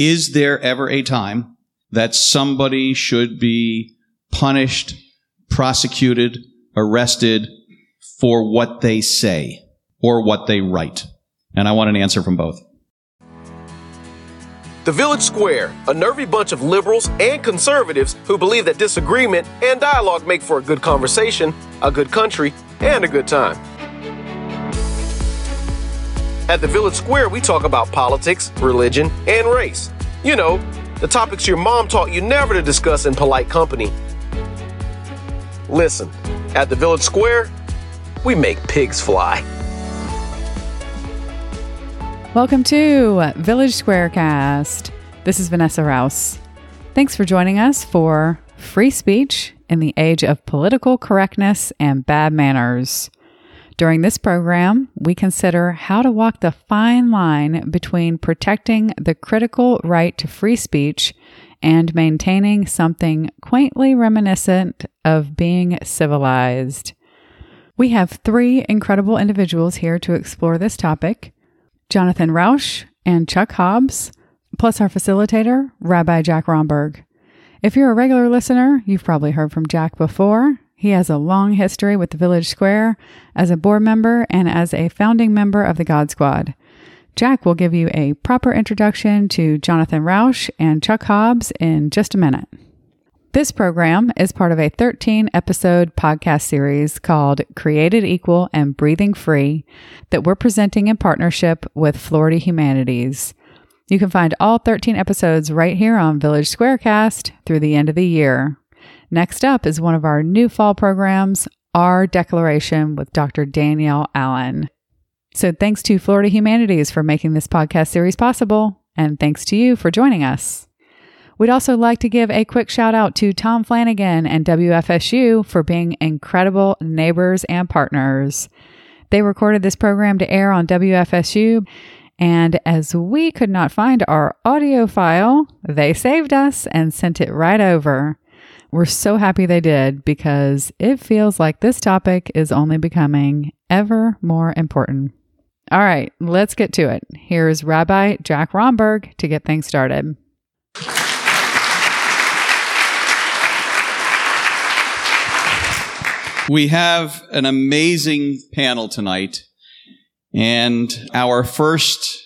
Is there ever a time that somebody should be punished, prosecuted, arrested for what they say or what they write? And I want an answer from both. The Village Square, a nervy bunch of liberals and conservatives who believe that disagreement and dialogue make for a good conversation, a good country, and a good time. At the Village Square, we talk about politics, religion, and race. You know, the topics your mom taught you never to discuss in polite company. Listen, at the Village Square, we make pigs fly. Welcome to Village Squarecast. This is Vanessa Rouse. Thanks for joining us for Free Speech in the Age of Political Correctness and Bad Manners. During this program, we consider how to walk the fine line between protecting the critical right to free speech and maintaining something quaintly reminiscent of being civilized. We have three incredible individuals here to explore this topic. Jonathan Rauch and Chuck Hobbs, plus our facilitator, Rabbi Jack Romberg. If you're a regular listener, you've probably heard from Jack before. He has a long history with the Village Square as a board member and as a founding member of the God Squad. Jack will give you a proper introduction to Jonathan Rauch and Chuck Hobbs in just a minute. This program is part of a 13 episode podcast series called Created Equal and Breathing Free that we're presenting in partnership with Florida Humanities. You can find all 13 episodes right here on Village Squarecast through the end of the year. Next up is one of our new fall programs, Our Declaration with Dr. Danielle Allen. So thanks to Florida Humanities for making this podcast series possible, and thanks to you for joining us. We'd also like to give a quick shout out to Tom Flanagan and WFSU for being incredible neighbors and partners. They recorded this program to air on WFSU, and as we could not find our audio file, they saved us and sent it right over. We're so happy they did because it feels like this topic is only becoming ever more important. All right, let's get to it. Here's Rabbi Jack Romberg to get things started. We have an amazing panel tonight. And our first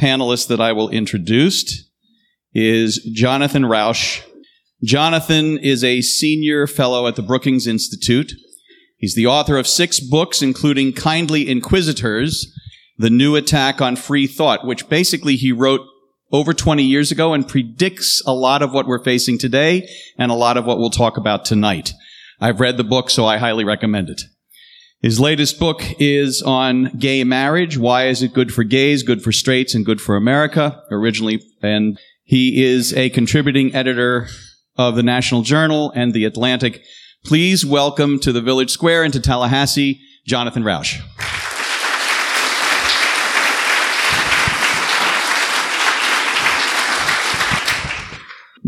panelist that I will introduce is Jonathan Rauch. Jonathan is a senior fellow at the Brookings Institute. He's the author of six books, including Kindly Inquisitors, The New Attack on Free Thought, which basically he wrote over 20 years ago and predicts a lot of what we're facing today and a lot of what we'll talk about tonight. I've read the book, so I highly recommend it. His latest book is on gay marriage. Why is it good for gays, good for straights, and good for America? Originally, and he is a contributing editor of the National Journal and the Atlantic. Please welcome to the Village Square and to Tallahassee, Jonathan Rauch.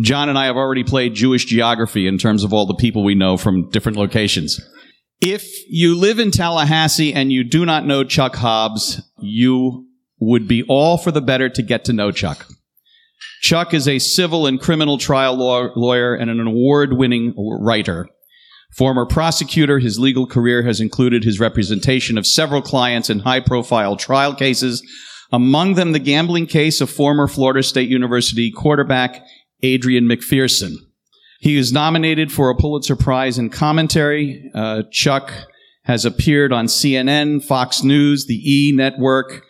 John and I have already played Jewish geography in terms of all the people we know from different locations. If you live in Tallahassee and you do not know Chuck Hobbs, you would be all for the better to get to know Chuck. Chuck is a civil and criminal trial law- lawyer and an award winning writer. Former prosecutor, his legal career has included his representation of several clients in high profile trial cases, among them the gambling case of former Florida State University quarterback Adrian McPherson. He is nominated for a Pulitzer Prize in commentary. Uh, Chuck has appeared on CNN, Fox News, the E Network,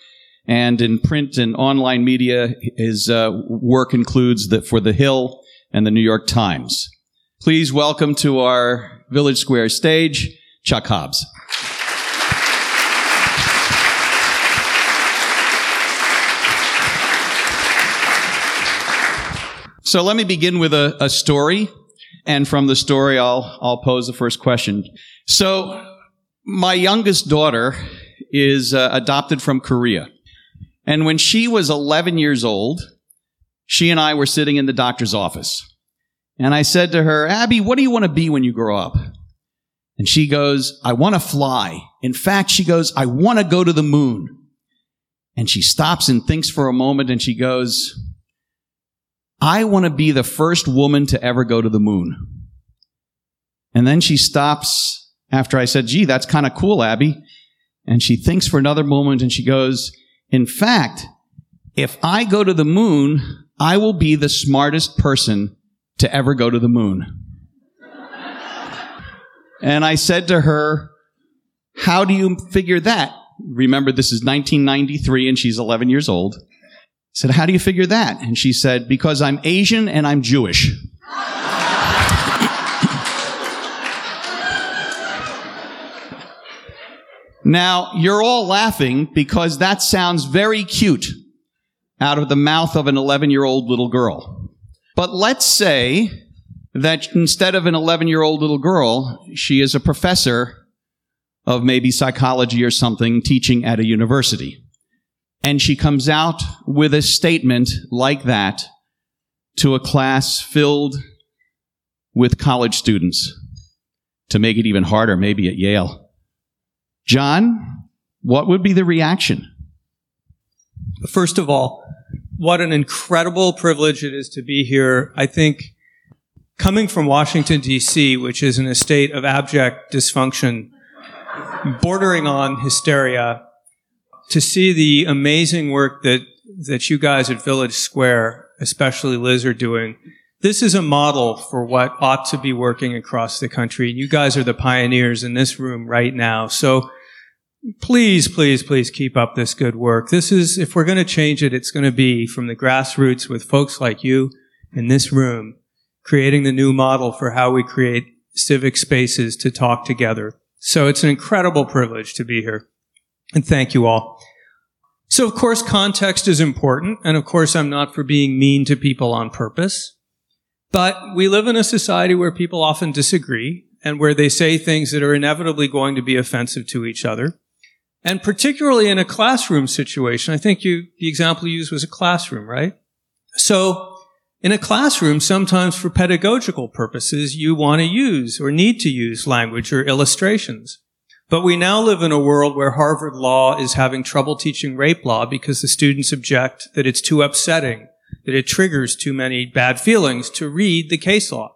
and in print and online media. His uh, work includes the, for The Hill and the New York Times. Please welcome to our Village Square stage, Chuck Hobbs. So let me begin with a, a story. And from the story, I'll, I'll pose the first question. So my youngest daughter is uh, adopted from Korea. And when she was 11 years old, she and I were sitting in the doctor's office. And I said to her, Abby, what do you want to be when you grow up? And she goes, I want to fly. In fact, she goes, I want to go to the moon. And she stops and thinks for a moment and she goes, I want to be the first woman to ever go to the moon. And then she stops after I said, gee, that's kind of cool, Abby. And she thinks for another moment and she goes, in fact, if I go to the moon, I will be the smartest person to ever go to the moon. and I said to her, how do you figure that? Remember, this is 1993 and she's 11 years old. I said, how do you figure that? And she said, because I'm Asian and I'm Jewish. Now, you're all laughing because that sounds very cute out of the mouth of an 11 year old little girl. But let's say that instead of an 11 year old little girl, she is a professor of maybe psychology or something teaching at a university. And she comes out with a statement like that to a class filled with college students to make it even harder, maybe at Yale. John, what would be the reaction? First of all, what an incredible privilege it is to be here. I think coming from Washington, D.C., which is in a state of abject dysfunction, bordering on hysteria, to see the amazing work that, that you guys at Village Square, especially Liz, are doing. This is a model for what ought to be working across the country. You guys are the pioneers in this room right now. So please, please, please keep up this good work. This is, if we're going to change it, it's going to be from the grassroots with folks like you in this room, creating the new model for how we create civic spaces to talk together. So it's an incredible privilege to be here. And thank you all. So of course, context is important. And of course, I'm not for being mean to people on purpose. But we live in a society where people often disagree and where they say things that are inevitably going to be offensive to each other. And particularly in a classroom situation, I think you, the example you used was a classroom, right? So in a classroom, sometimes for pedagogical purposes, you want to use or need to use language or illustrations. But we now live in a world where Harvard Law is having trouble teaching rape law because the students object that it's too upsetting, that it triggers too many bad feelings to read the case law.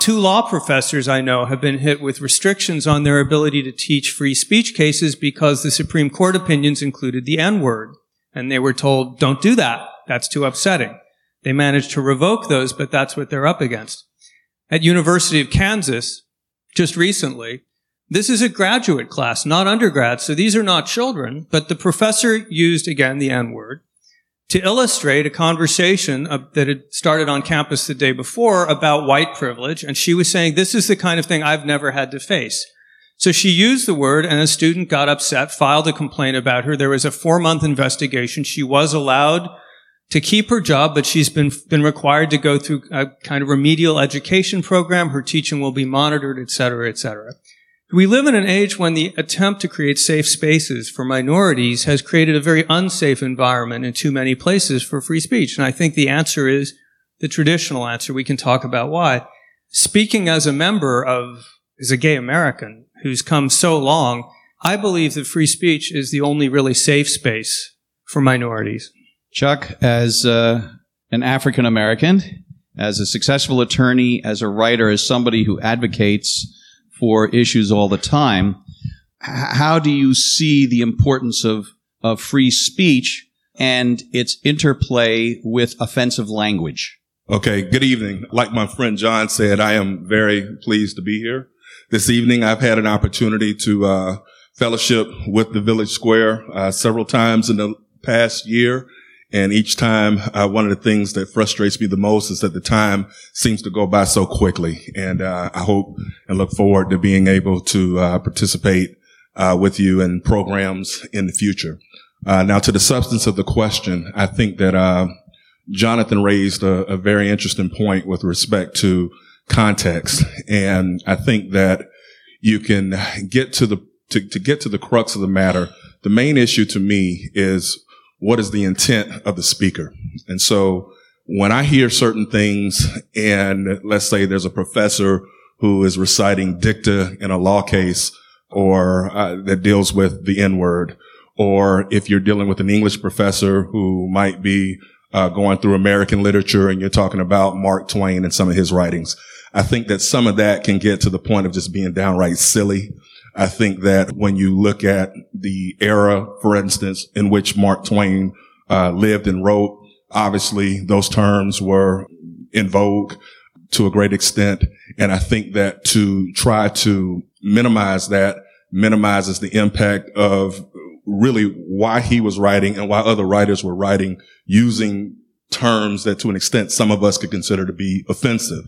Two law professors I know have been hit with restrictions on their ability to teach free speech cases because the Supreme Court opinions included the N word. And they were told, don't do that. That's too upsetting. They managed to revoke those, but that's what they're up against. At University of Kansas, just recently, this is a graduate class, not undergrad, so these are not children, but the professor used again the N word to illustrate a conversation that had started on campus the day before about white privilege. And she was saying, this is the kind of thing I've never had to face. So she used the word and a student got upset, filed a complaint about her. There was a four month investigation. She was allowed to keep her job, but she's been, been required to go through a kind of remedial education program. Her teaching will be monitored, et cetera, et cetera. We live in an age when the attempt to create safe spaces for minorities has created a very unsafe environment in too many places for free speech. And I think the answer is the traditional answer. We can talk about why. Speaking as a member of, as a gay American who's come so long, I believe that free speech is the only really safe space for minorities. Chuck, as uh, an African American, as a successful attorney, as a writer, as somebody who advocates for issues all the time. how do you see the importance of, of free speech and its interplay with offensive language? Okay, good evening. Like my friend John said, I am very pleased to be here. This evening, I've had an opportunity to uh, fellowship with the Village Square uh, several times in the past year. And each time, uh, one of the things that frustrates me the most is that the time seems to go by so quickly. And uh, I hope and look forward to being able to uh, participate uh, with you in programs in the future. Uh, now, to the substance of the question, I think that uh, Jonathan raised a, a very interesting point with respect to context, and I think that you can get to the to, to get to the crux of the matter. The main issue to me is what is the intent of the speaker? And so when I hear certain things and let's say there's a professor who is reciting dicta in a law case or uh, that deals with the N word, or if you're dealing with an English professor who might be uh, going through American literature and you're talking about Mark Twain and some of his writings. I think that some of that can get to the point of just being downright silly. I think that when you look at the era, for instance, in which Mark Twain uh, lived and wrote, obviously those terms were in vogue to a great extent. And I think that to try to minimize that minimizes the impact of really why he was writing and why other writers were writing using terms that to an extent some of us could consider to be offensive.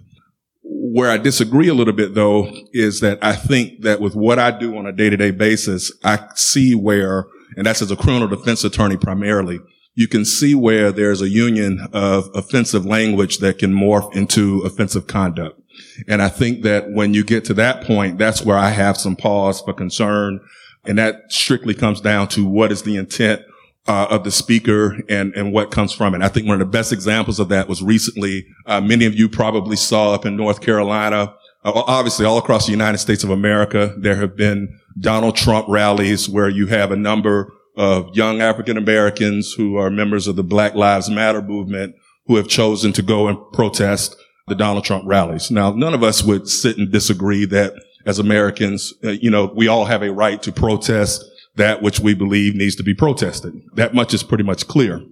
Where I disagree a little bit though is that I think that with what I do on a day to day basis, I see where, and that's as a criminal defense attorney primarily, you can see where there's a union of offensive language that can morph into offensive conduct. And I think that when you get to that point, that's where I have some pause for concern. And that strictly comes down to what is the intent uh, of the speaker and, and what comes from it. I think one of the best examples of that was recently, uh, many of you probably saw up in North Carolina, uh, obviously all across the United States of America, there have been Donald Trump rallies where you have a number of young African Americans who are members of the Black Lives Matter movement who have chosen to go and protest the Donald Trump rallies. Now, none of us would sit and disagree that as Americans, uh, you know, we all have a right to protest that which we believe needs to be protested. That much is pretty much clear.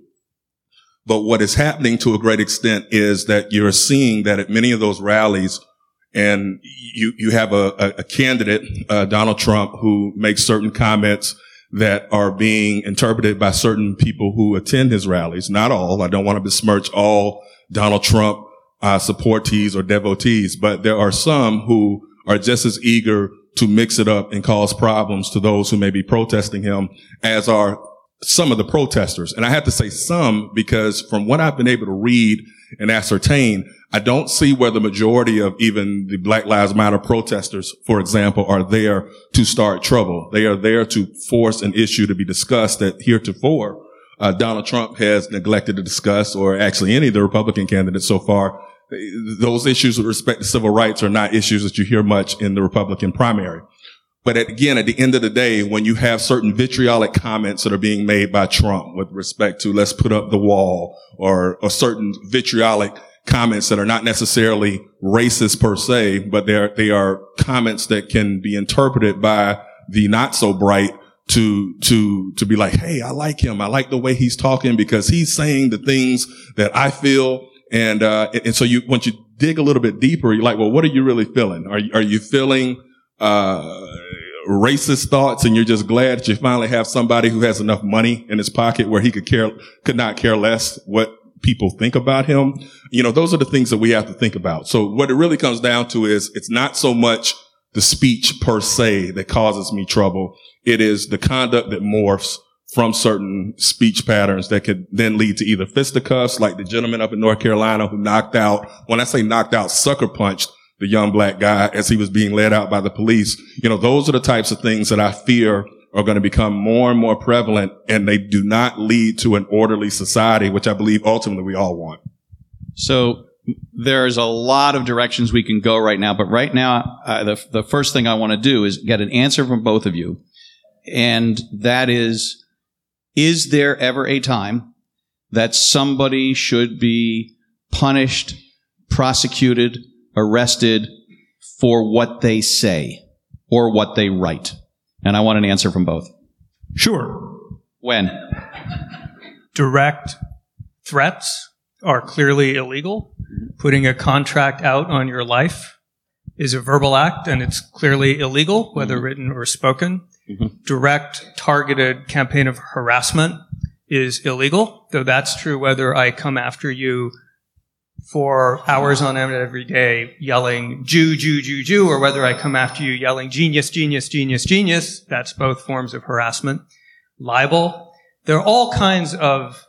But what is happening to a great extent is that you're seeing that at many of those rallies, and you, you have a, a, a candidate, uh, Donald Trump, who makes certain comments that are being interpreted by certain people who attend his rallies. Not all. I don't want to besmirch all Donald Trump uh, supportees or devotees, but there are some who are just as eager to mix it up and cause problems to those who may be protesting him as are some of the protesters. And I have to say some because from what I've been able to read and ascertain, I don't see where the majority of even the Black Lives Matter protesters, for example, are there to start trouble. They are there to force an issue to be discussed that heretofore uh, Donald Trump has neglected to discuss, or actually any of the Republican candidates so far. Those issues with respect to civil rights are not issues that you hear much in the Republican primary. But at, again, at the end of the day, when you have certain vitriolic comments that are being made by Trump with respect to let's put up the wall or, or certain vitriolic comments that are not necessarily racist per se, but they're, they are comments that can be interpreted by the not so bright to, to, to be like, Hey, I like him. I like the way he's talking because he's saying the things that I feel. And, uh, and so you, once you dig a little bit deeper, you're like, well, what are you really feeling? Are you, are you feeling, uh, racist thoughts and you're just glad that you finally have somebody who has enough money in his pocket where he could care, could not care less what people think about him. You know, those are the things that we have to think about. So what it really comes down to is it's not so much the speech per se that causes me trouble. It is the conduct that morphs from certain speech patterns that could then lead to either fisticuffs, like the gentleman up in North Carolina who knocked out, when I say knocked out, sucker punched the young black guy as he was being led out by the police. You know, those are the types of things that I fear are going to become more and more prevalent and they do not lead to an orderly society, which I believe ultimately we all want. So there's a lot of directions we can go right now, but right now, uh, the, the first thing I want to do is get an answer from both of you. And that is, is there ever a time that somebody should be punished, prosecuted, arrested for what they say or what they write? And I want an answer from both. Sure. When? Direct threats are clearly illegal. Putting a contract out on your life is a verbal act and it's clearly illegal, whether mm-hmm. written or spoken. Mm-hmm. Direct targeted campaign of harassment is illegal, though that's true whether I come after you for hours on end every day yelling Jew, Jew, Jew, Jew, or whether I come after you yelling genius, genius, genius, genius. That's both forms of harassment. Libel. There are all kinds of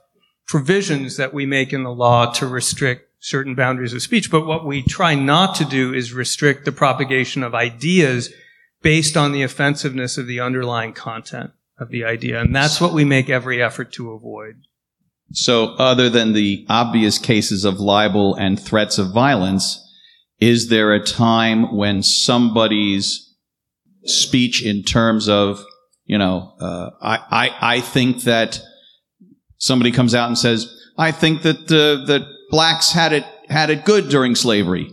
provisions that we make in the law to restrict certain boundaries of speech, but what we try not to do is restrict the propagation of ideas based on the offensiveness of the underlying content of the idea. And that's what we make every effort to avoid. So, other than the obvious cases of libel and threats of violence, is there a time when somebody's speech in terms of, you know, uh, I, I, I think that somebody comes out and says, "I think that uh, that blacks had it had it good during slavery,"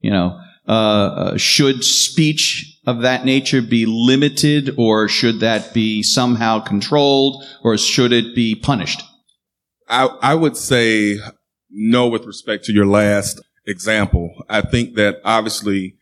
you know, uh, uh, should speech of that nature be limited, or should that be somehow controlled, or should it be punished? I, I would say no with respect to your last example. I think that obviously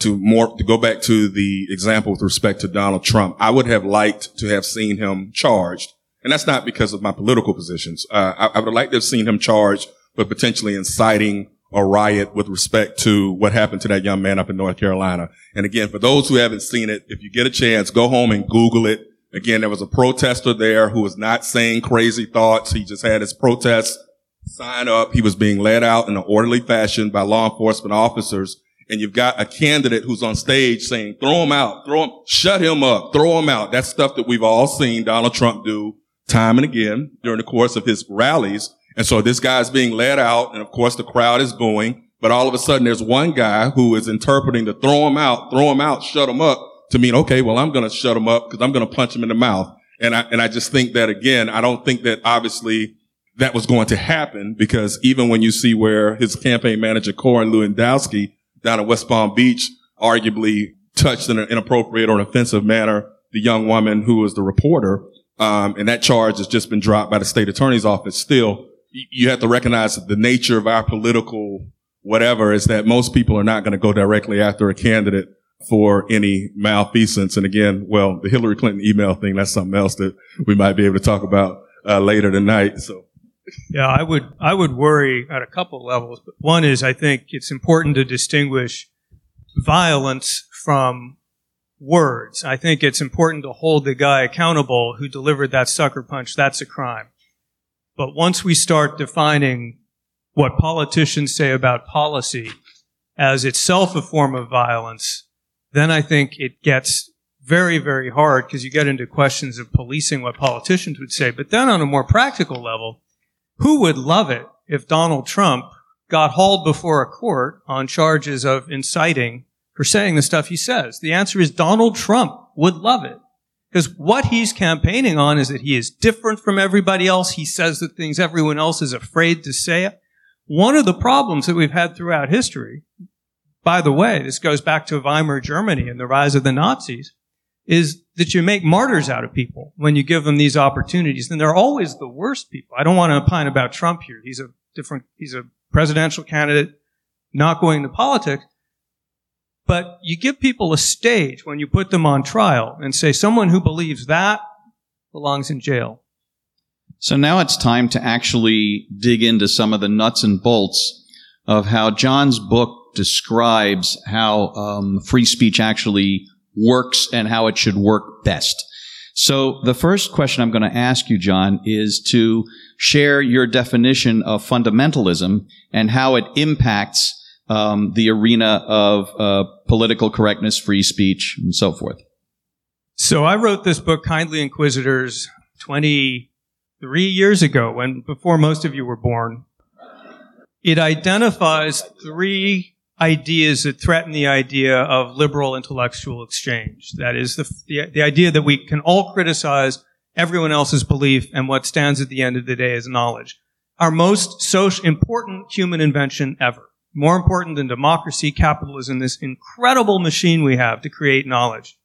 to more to go back to the example with respect to Donald Trump, I would have liked to have seen him charged, and that's not because of my political positions. Uh, I, I, would have liked to have seen him charged with potentially inciting a riot with respect to what happened to that young man up in North Carolina. And again, for those who haven't seen it, if you get a chance, go home and Google it. Again, there was a protester there who was not saying crazy thoughts. He just had his protest sign up. He was being led out in an orderly fashion by law enforcement officers and you've got a candidate who's on stage saying, throw him out, throw him, shut him up, throw him out. That's stuff that we've all seen Donald Trump do time and again during the course of his rallies. And so this guy's being led out and of course the crowd is booing, but all of a sudden there's one guy who is interpreting to throw him out, throw him out, shut him up to mean, okay, well, I'm going to shut him up because I'm going to punch him in the mouth. And I, and I just think that again, I don't think that obviously that was going to happen because even when you see where his campaign manager, Corey Lewandowski, down in West Palm Beach arguably touched in an inappropriate or an offensive manner the young woman who was the reporter. Um, and that charge has just been dropped by the state attorney's office. Still, you have to recognize the nature of our political whatever is that most people are not going to go directly after a candidate for any malfeasance. And again, well, the Hillary Clinton email thing, that's something else that we might be able to talk about uh, later tonight. So yeah, I would I would worry at a couple levels. But one is I think it's important to distinguish violence from words. I think it's important to hold the guy accountable who delivered that sucker punch. That's a crime. But once we start defining what politicians say about policy as itself a form of violence, then I think it gets very, very hard because you get into questions of policing what politicians would say. But then on a more practical level, who would love it if Donald Trump got hauled before a court on charges of inciting for saying the stuff he says? The answer is Donald Trump would love it. Because what he's campaigning on is that he is different from everybody else. He says the things everyone else is afraid to say. One of the problems that we've had throughout history, by the way, this goes back to Weimar Germany and the rise of the Nazis, is that you make martyrs out of people when you give them these opportunities. And they're always the worst people. I don't want to opine about Trump here. He's a different, he's a presidential candidate, not going to politics. But you give people a stage when you put them on trial and say someone who believes that belongs in jail. So now it's time to actually dig into some of the nuts and bolts of how John's book describes how um, free speech actually works and how it should work best. So the first question I'm going to ask you, John, is to share your definition of fundamentalism and how it impacts um, the arena of uh, political correctness, free speech, and so forth. So I wrote this book, Kindly Inquisitors, 23 years ago, when before most of you were born. It identifies three ideas that threaten the idea of liberal intellectual exchange. That is the, the, the, idea that we can all criticize everyone else's belief and what stands at the end of the day is knowledge. Our most social important human invention ever. More important than democracy, capitalism, this incredible machine we have to create knowledge.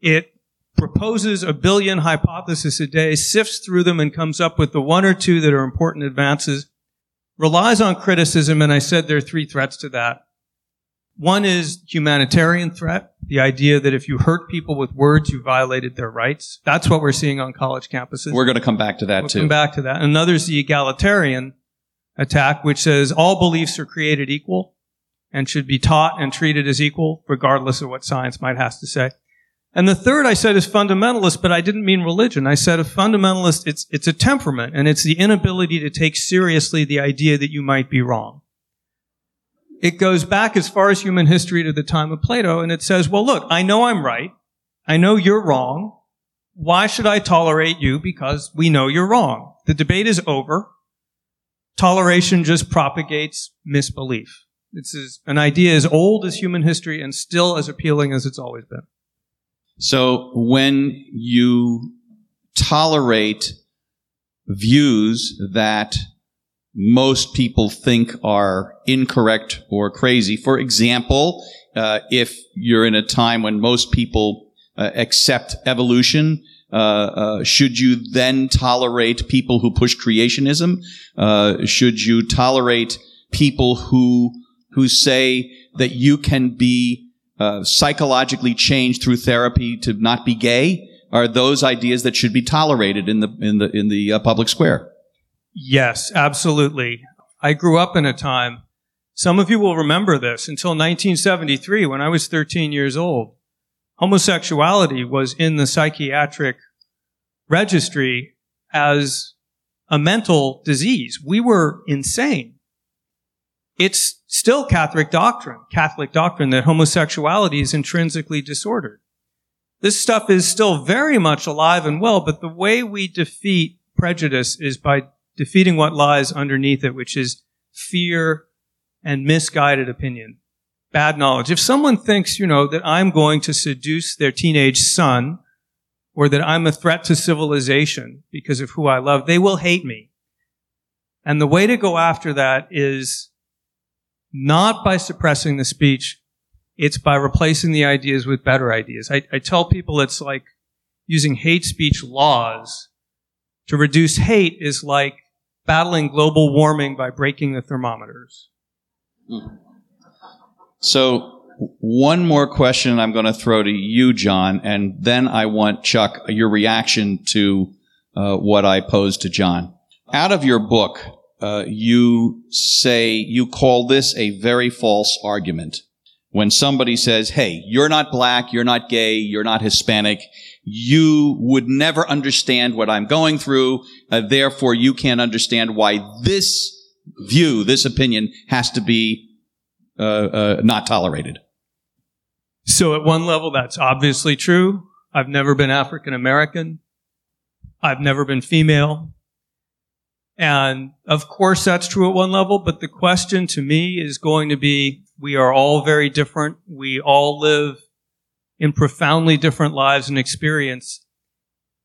It proposes a billion hypotheses a day, sifts through them and comes up with the one or two that are important advances, relies on criticism, and I said there are three threats to that one is humanitarian threat, the idea that if you hurt people with words, you violated their rights. That's what we're seeing on college campuses. We're going to come back to that we'll too. Come back to that. Another is the egalitarian attack, which says all beliefs are created equal and should be taught and treated as equal, regardless of what science might have to say. And the third I said is fundamentalist, but I didn't mean religion. I said a fundamentalist, it's, it's a temperament and it's the inability to take seriously the idea that you might be wrong it goes back as far as human history to the time of Plato, and it says, well, look, I know I'm right. I know you're wrong. Why should I tolerate you? Because we know you're wrong. The debate is over. Toleration just propagates misbelief. It's an idea as old as human history and still as appealing as it's always been. So when you tolerate views that most people think are incorrect or crazy. For example, uh, if you're in a time when most people uh, accept evolution, uh, uh should you then tolerate people who push creationism? Uh, should you tolerate people who who say that you can be uh, psychologically changed through therapy to not be gay? Are those ideas that should be tolerated in the in the in the public square? Yes, absolutely. I grew up in a time, some of you will remember this, until 1973 when I was 13 years old. Homosexuality was in the psychiatric registry as a mental disease. We were insane. It's still Catholic doctrine, Catholic doctrine that homosexuality is intrinsically disordered. This stuff is still very much alive and well, but the way we defeat prejudice is by defeating what lies underneath it, which is fear and misguided opinion, bad knowledge. If someone thinks, you know, that I'm going to seduce their teenage son or that I'm a threat to civilization because of who I love, they will hate me. And the way to go after that is not by suppressing the speech. It's by replacing the ideas with better ideas. I, I tell people it's like using hate speech laws to reduce hate is like battling global warming by breaking the thermometers. Hmm. So, one more question I'm going to throw to you, John, and then I want Chuck your reaction to uh, what I posed to John. Out of your book, uh, you say you call this a very false argument. When somebody says, "Hey, you're not black, you're not gay, you're not Hispanic, you would never understand what I'm going through. Uh, therefore, you can't understand why this view, this opinion has to be uh, uh, not tolerated. So, at one level, that's obviously true. I've never been African American. I've never been female. And of course, that's true at one level. But the question to me is going to be we are all very different. We all live in profoundly different lives and experience.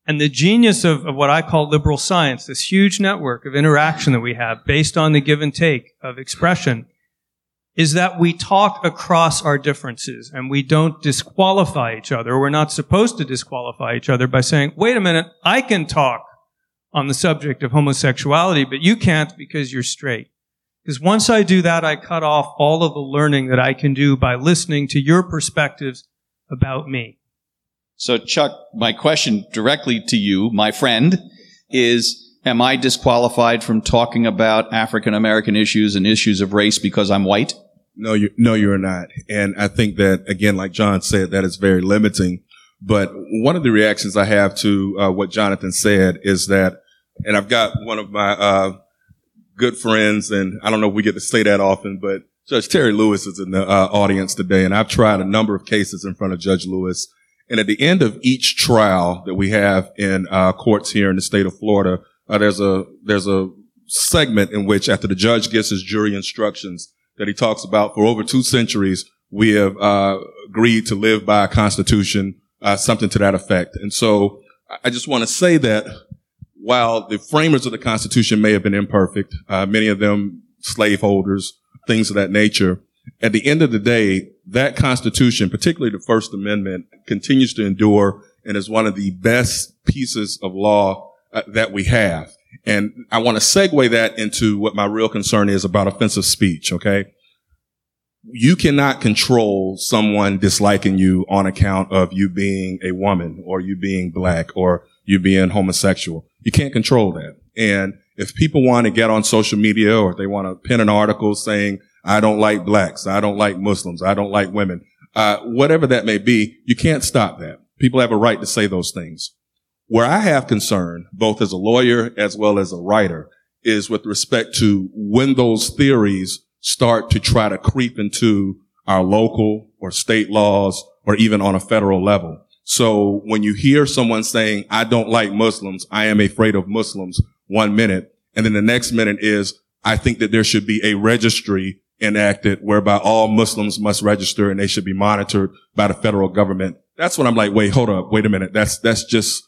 And the genius of, of, what I call liberal science, this huge network of interaction that we have based on the give and take of expression, is that we talk across our differences and we don't disqualify each other. We're not supposed to disqualify each other by saying, wait a minute, I can talk on the subject of homosexuality, but you can't because you're straight. Because once I do that, I cut off all of the learning that I can do by listening to your perspectives about me. So, Chuck, my question directly to you, my friend, is Am I disqualified from talking about African American issues and issues of race because I'm white? No, you, no, you're not. And I think that, again, like John said, that is very limiting. But one of the reactions I have to uh, what Jonathan said is that, and I've got one of my uh, good friends, and I don't know if we get to say that often, but Judge Terry Lewis is in the uh, audience today, and I've tried a number of cases in front of Judge Lewis. And at the end of each trial that we have in uh, courts here in the state of Florida, uh, there's a there's a segment in which, after the judge gives his jury instructions, that he talks about for over two centuries, we have uh, agreed to live by a constitution, uh, something to that effect. And so, I just want to say that while the framers of the Constitution may have been imperfect, uh, many of them slaveholders things of that nature. At the end of the day, that Constitution, particularly the First Amendment, continues to endure and is one of the best pieces of law uh, that we have. And I want to segue that into what my real concern is about offensive speech. Okay. You cannot control someone disliking you on account of you being a woman or you being black or you being homosexual. You can't control that. And if people want to get on social media or they want to pin an article saying, I don't like blacks, I don't like Muslims, I don't like women, uh, whatever that may be, you can't stop that. People have a right to say those things. Where I have concern, both as a lawyer as well as a writer, is with respect to when those theories start to try to creep into our local or state laws or even on a federal level. So when you hear someone saying, I don't like Muslims, I am afraid of Muslims, one minute. And then the next minute is, I think that there should be a registry enacted whereby all Muslims must register and they should be monitored by the federal government. That's when I'm like, wait, hold up, wait a minute. That's, that's just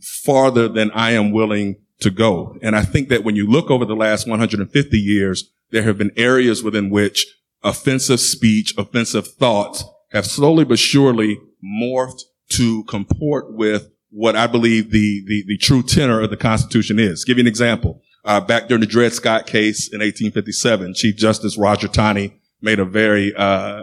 farther than I am willing to go. And I think that when you look over the last 150 years, there have been areas within which offensive speech, offensive thoughts have slowly but surely morphed to comport with what I believe the, the, the true tenor of the Constitution is. Give you an example. Uh, back during the Dred Scott case in 1857, Chief Justice Roger Taney made a very uh,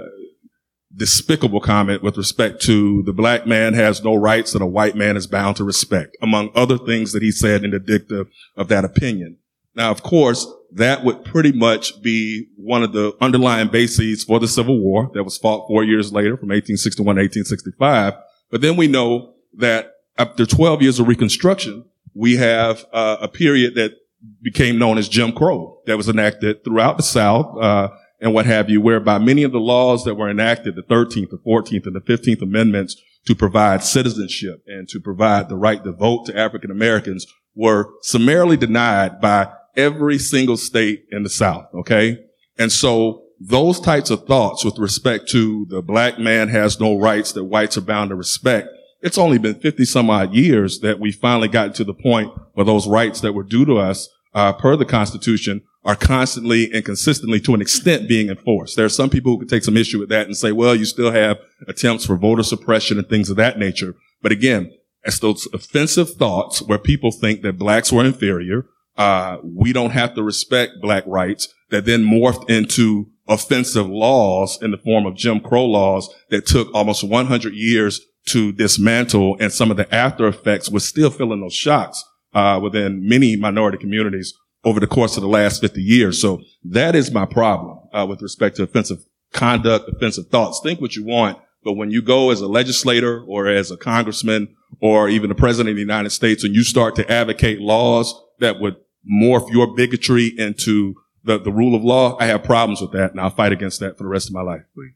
despicable comment with respect to the black man has no rights that a white man is bound to respect, among other things that he said in the dicta of that opinion. Now, of course, that would pretty much be one of the underlying bases for the Civil War that was fought four years later from 1861 to 1865. But then we know that after 12 years of Reconstruction, we have uh, a period that became known as Jim Crow that was enacted throughout the South, uh, and what have you, whereby many of the laws that were enacted, the 13th, the 14th, and the 15th Amendments to provide citizenship and to provide the right to vote to African Americans were summarily denied by every single state in the South. Okay. And so those types of thoughts with respect to the black man has no rights that whites are bound to respect. It's only been 50 some odd years that we finally got to the point where those rights that were due to us, uh, per the Constitution are constantly and consistently to an extent being enforced. There are some people who could take some issue with that and say, well, you still have attempts for voter suppression and things of that nature. But again, it's those offensive thoughts where people think that blacks were inferior. Uh, we don't have to respect black rights that then morphed into offensive laws in the form of Jim Crow laws that took almost 100 years to dismantle and some of the after effects we're still feeling those shocks, uh, within many minority communities over the course of the last 50 years. So that is my problem uh, with respect to offensive conduct, offensive thoughts. Think what you want, but when you go as a legislator or as a congressman or even the president of the United States and you start to advocate laws that would morph your bigotry into the, the rule of law, I have problems with that and I'll fight against that for the rest of my life. We,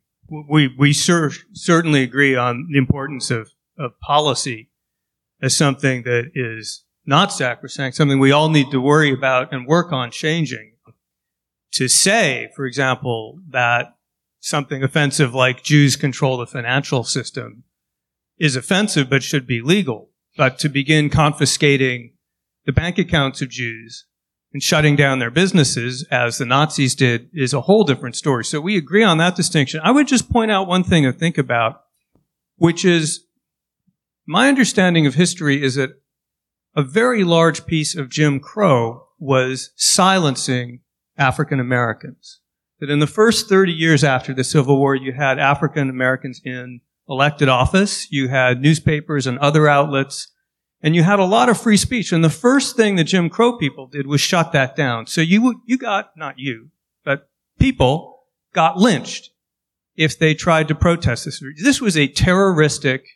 we, we cer- certainly agree on the importance of, of policy as something that is not sacrosanct, something we all need to worry about and work on changing. To say, for example, that something offensive like Jews control the financial system is offensive but should be legal. But to begin confiscating the bank accounts of Jews and shutting down their businesses as the Nazis did is a whole different story. So we agree on that distinction. I would just point out one thing to think about, which is my understanding of history is that a very large piece of Jim Crow was silencing African Americans. That in the first 30 years after the Civil War, you had African Americans in elected office, you had newspapers and other outlets, and you had a lot of free speech. And the first thing the Jim Crow people did was shut that down. So you, you got, not you, but people got lynched if they tried to protest this. This was a terroristic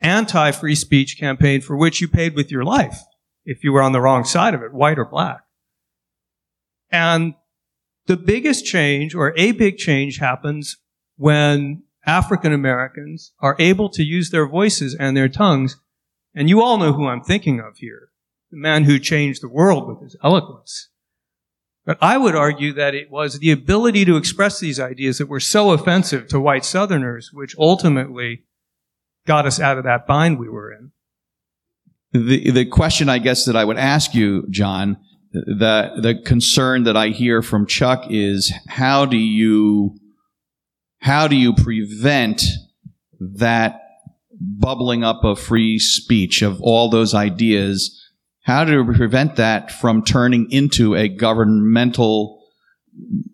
anti-free speech campaign for which you paid with your life if you were on the wrong side of it, white or black. And the biggest change or a big change happens when African Americans are able to use their voices and their tongues. And you all know who I'm thinking of here. The man who changed the world with his eloquence. But I would argue that it was the ability to express these ideas that were so offensive to white Southerners, which ultimately got us out of that bind we were in. The, the question I guess that I would ask you, John, the, the concern that I hear from Chuck is how do you, how do you prevent that bubbling up of free speech of all those ideas? How do we prevent that from turning into a governmental,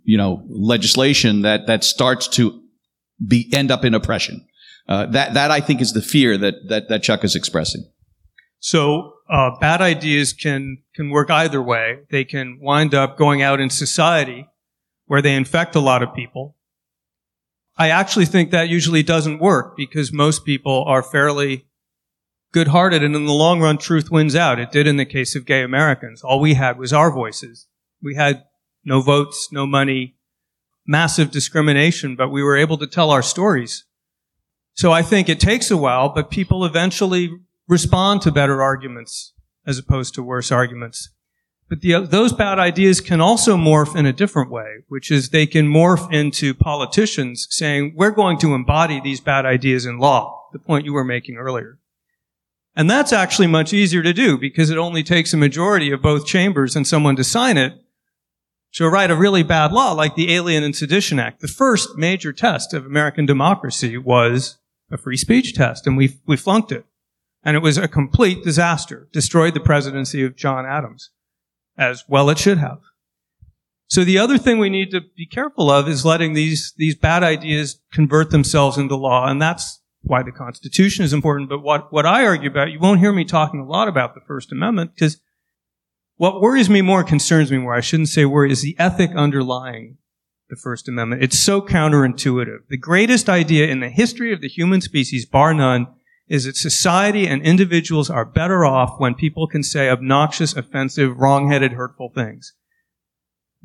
you know, legislation that, that starts to be, end up in oppression? Uh, that that I think is the fear that that, that Chuck is expressing. So uh, bad ideas can can work either way. They can wind up going out in society where they infect a lot of people. I actually think that usually doesn't work because most people are fairly good-hearted, and in the long run, truth wins out. It did in the case of gay Americans. All we had was our voices. We had no votes, no money, massive discrimination, but we were able to tell our stories. So I think it takes a while, but people eventually respond to better arguments as opposed to worse arguments. But the, those bad ideas can also morph in a different way, which is they can morph into politicians saying, we're going to embody these bad ideas in law, the point you were making earlier. And that's actually much easier to do because it only takes a majority of both chambers and someone to sign it to write a really bad law like the Alien and Sedition Act. The first major test of American democracy was a free speech test, and we, we flunked it. And it was a complete disaster, destroyed the presidency of John Adams, as well it should have. So the other thing we need to be careful of is letting these, these bad ideas convert themselves into law, and that's why the Constitution is important. But what, what I argue about, you won't hear me talking a lot about the First Amendment, because what worries me more, concerns me more, I shouldn't say worry, is the ethic underlying the First Amendment. It's so counterintuitive. The greatest idea in the history of the human species, bar none, is that society and individuals are better off when people can say obnoxious, offensive, wrong-headed, hurtful things.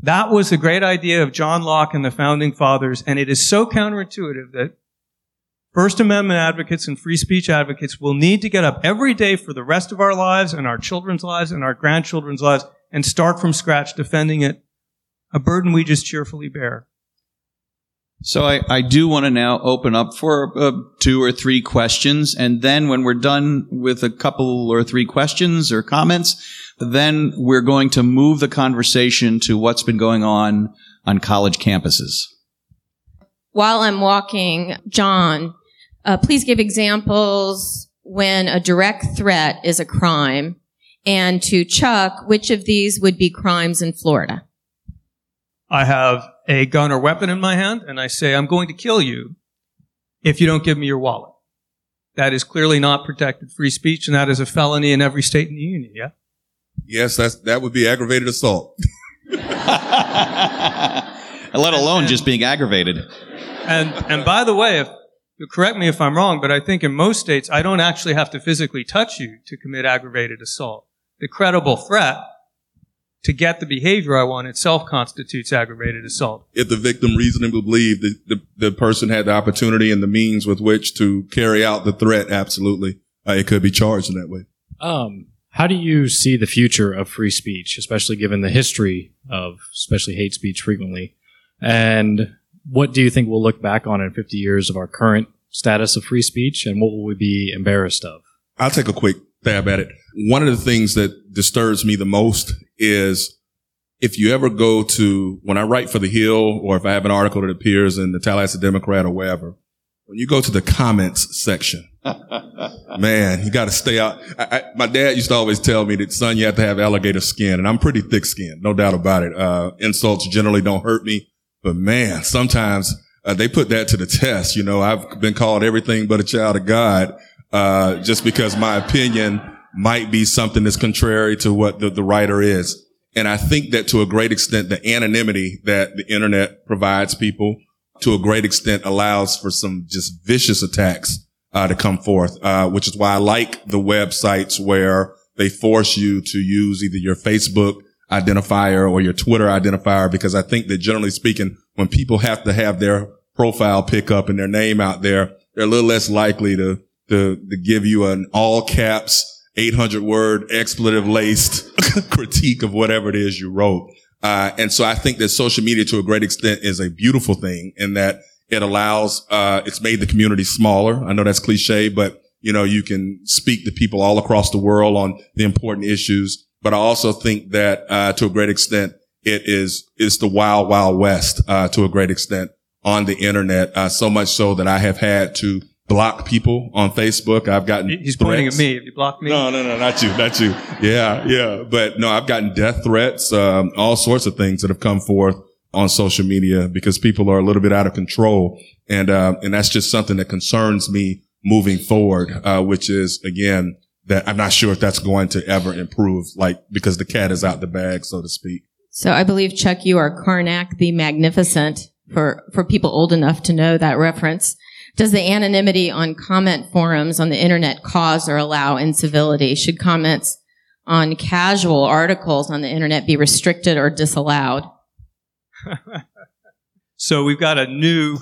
That was the great idea of John Locke and the founding fathers, and it is so counterintuitive that First Amendment advocates and free speech advocates will need to get up every day for the rest of our lives and our children's lives and our grandchildren's lives and start from scratch defending it, a burden we just cheerfully bear. So I, I do want to now open up for uh, two or three questions. And then when we're done with a couple or three questions or comments, then we're going to move the conversation to what's been going on on college campuses. While I'm walking, John, uh, please give examples when a direct threat is a crime. And to Chuck, which of these would be crimes in Florida? I have a gun or weapon in my hand and I say, I'm going to kill you if you don't give me your wallet. That is clearly not protected free speech and that is a felony in every state in the union, yeah? Yes, that's, that would be aggravated assault. Let alone just being aggravated. And, and by the way, if, correct me if I'm wrong, but I think in most states, I don't actually have to physically touch you to commit aggravated assault. The credible threat to get the behavior I want itself constitutes aggravated assault. If the victim reasonably believed that the, the person had the opportunity and the means with which to carry out the threat, absolutely, uh, it could be charged in that way. Um, how do you see the future of free speech, especially given the history of especially hate speech frequently? And what do you think we'll look back on in 50 years of our current status of free speech and what will we be embarrassed of? I'll take a quick stab at it. One of the things that disturbs me the most is if you ever go to, when I write for The Hill or if I have an article that appears in the Tallahassee Democrat or wherever, when you go to the comments section, man, you got to stay out. I, I, my dad used to always tell me that, son, you have to have alligator skin, and I'm pretty thick skinned, no doubt about it. Uh, insults generally don't hurt me, but man, sometimes uh, they put that to the test. You know, I've been called everything but a child of God, uh, just because my opinion might be something that's contrary to what the, the writer is. And I think that to a great extent, the anonymity that the internet provides people to a great extent allows for some just vicious attacks uh, to come forth, uh, which is why I like the websites where they force you to use either your Facebook identifier or your Twitter identifier, because I think that generally speaking, when people have to have their profile pick up and their name out there, they're a little less likely to, to, to give you an all caps, 800 word expletive laced critique of whatever it is you wrote. Uh, and so I think that social media to a great extent is a beautiful thing in that it allows, uh, it's made the community smaller. I know that's cliche, but you know, you can speak to people all across the world on the important issues. But I also think that, uh, to a great extent, it is, is the wild, wild west, uh, to a great extent on the internet. Uh, so much so that I have had to block people on Facebook. I've gotten He's threats. pointing at me. Have you blocked me? No, no, no, not you, not you. Yeah, yeah. But no, I've gotten death threats, um, all sorts of things that have come forth on social media because people are a little bit out of control. And, uh, and that's just something that concerns me moving forward, uh, which is again, that I'm not sure if that's going to ever improve, like, because the cat is out the bag, so to speak. So I believe, Chuck, you are Karnak the Magnificent for, for people old enough to know that reference. Does the anonymity on comment forums on the internet cause or allow incivility? Should comments on casual articles on the internet be restricted or disallowed? so we've got a new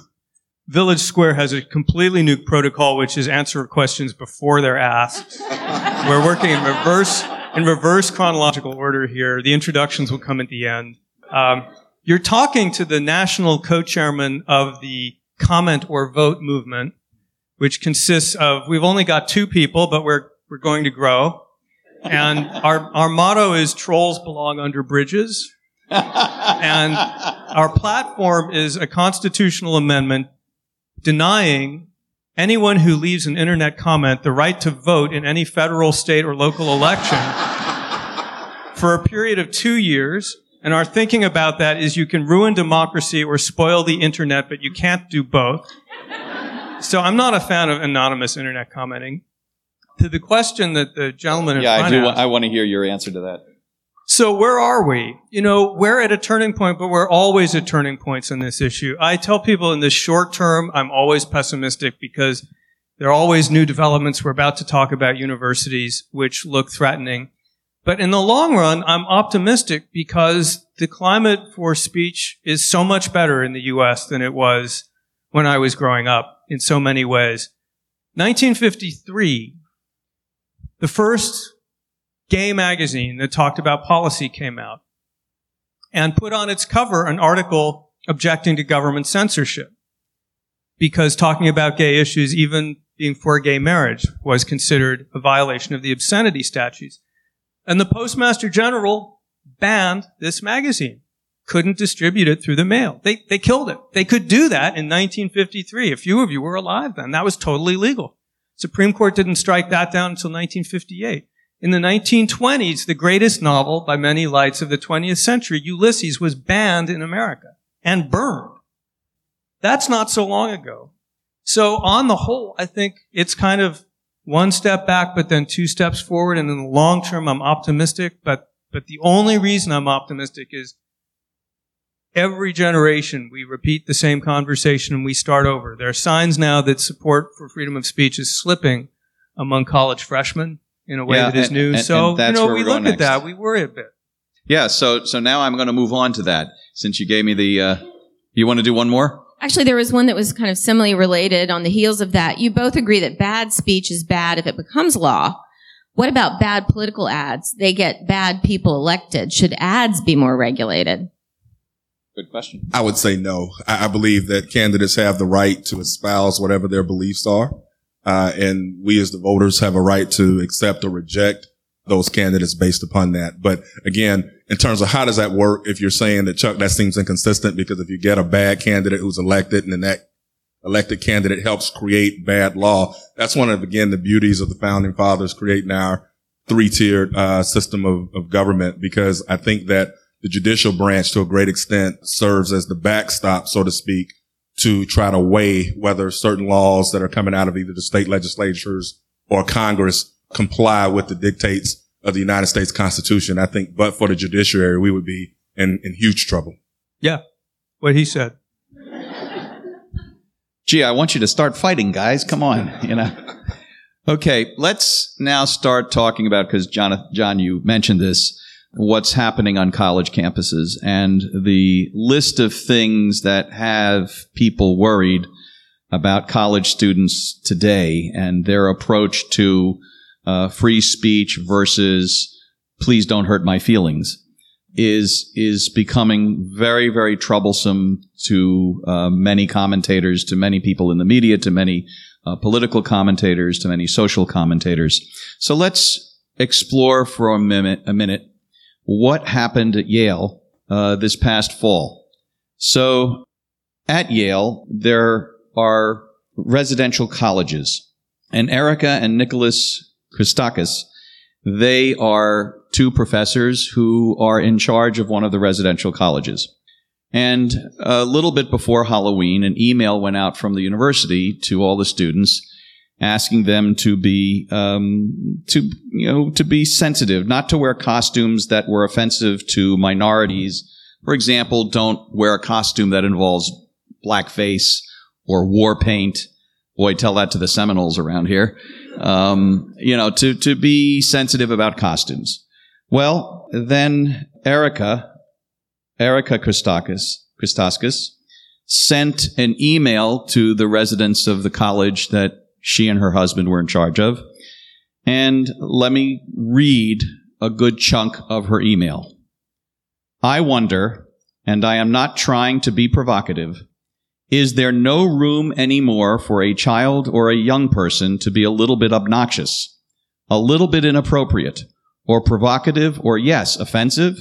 Village Square has a completely new protocol, which is answer questions before they're asked. We're working in reverse in reverse chronological order here. The introductions will come at the end. Um, you're talking to the national co-chairman of the comment or vote movement, which consists of we've only got two people, but we're We're going to grow. And our, our motto is trolls belong under bridges. and our platform is a constitutional amendment denying anyone who leaves an internet comment the right to vote in any federal, state, or local election for a period of two years. And our thinking about that is you can ruin democracy or spoil the internet, but you can't do both. So I'm not a fan of anonymous internet commenting. To the question that the gentleman in yeah, I do. asked, I want to hear your answer to that. so where are we? You know, we're at a turning point, but we're always at turning points on this issue. I tell people in the short term, I'm always pessimistic because there are always new developments. We're about to talk about universities which look threatening. But in the long run, I'm optimistic because the climate for speech is so much better in the U.S. than it was when I was growing up in so many ways. 1953, the first gay magazine that talked about policy came out and put on its cover an article objecting to government censorship because talking about gay issues, even being for gay marriage, was considered a violation of the obscenity statutes. And the Postmaster General banned this magazine, couldn't distribute it through the mail. They, they killed it. They could do that in 1953. A few of you were alive then. That was totally legal. Supreme Court didn't strike that down until 1958. In the 1920s, the greatest novel by many lights of the 20th century, Ulysses, was banned in America and burned. That's not so long ago. So on the whole, I think it's kind of one step back, but then two steps forward. And in the long term, I'm optimistic. But, but the only reason I'm optimistic is every generation we repeat the same conversation and we start over. There are signs now that support for freedom of speech is slipping among college freshmen in a way Yeah, that is and- new. and- so, and you know, we look going at that, we worry a bit. Yeah. So so now I'm going to move on to that since you gave me the. Uh, you want to do one more? Actually, there was one that was kind of similarly related on the heels of that. You both agree that bad speech is bad if it becomes law. What about bad political ads? They get bad people elected. Should ads be more regulated? Good question. I would say no. I, I believe that candidates have the right to espouse whatever their beliefs are. Uh, and we as the voters have a right to accept or reject those candidates based upon that. But again, in terms of how does that work? If you're saying that Chuck, that seems inconsistent because if you get a bad candidate who's elected and then that elected candidate helps create bad law, that's one of, again, the beauties of the founding fathers creating our three tiered, uh, system of, of government because I think that the judicial branch to a great extent serves as the backstop, so to speak, to try to weigh whether certain laws that are coming out of either the state legislatures or Congress comply with the dictates of the United States Constitution. I think, but for the judiciary, we would be in, in huge trouble. Yeah. What he said. Gee, I want you to start fighting, guys. Come on, you know. Okay, let's now start talking about because John, John, you mentioned this. What's happening on college campuses and the list of things that have people worried about college students today and their approach to uh, free speech versus please don't hurt my feelings is is becoming very very troublesome to uh, many commentators, to many people in the media, to many uh, political commentators, to many social commentators. So let's explore for a minute a minute what happened at Yale uh, this past fall. So at Yale there are residential colleges, and Erica and Nicholas Christakis they are two professors who are in charge of one of the residential colleges. And a little bit before Halloween, an email went out from the university to all the students asking them to be um, to you know to be sensitive, not to wear costumes that were offensive to minorities. For example, don't wear a costume that involves blackface or war paint. Boy, tell that to the Seminoles around here. Um, you know, to to be sensitive about costumes. Well, then Erica, Erica Christakis, Christakis, sent an email to the residents of the college that she and her husband were in charge of. And let me read a good chunk of her email. I wonder, and I am not trying to be provocative, is there no room anymore for a child or a young person to be a little bit obnoxious? a little bit inappropriate, or provocative, or yes, offensive?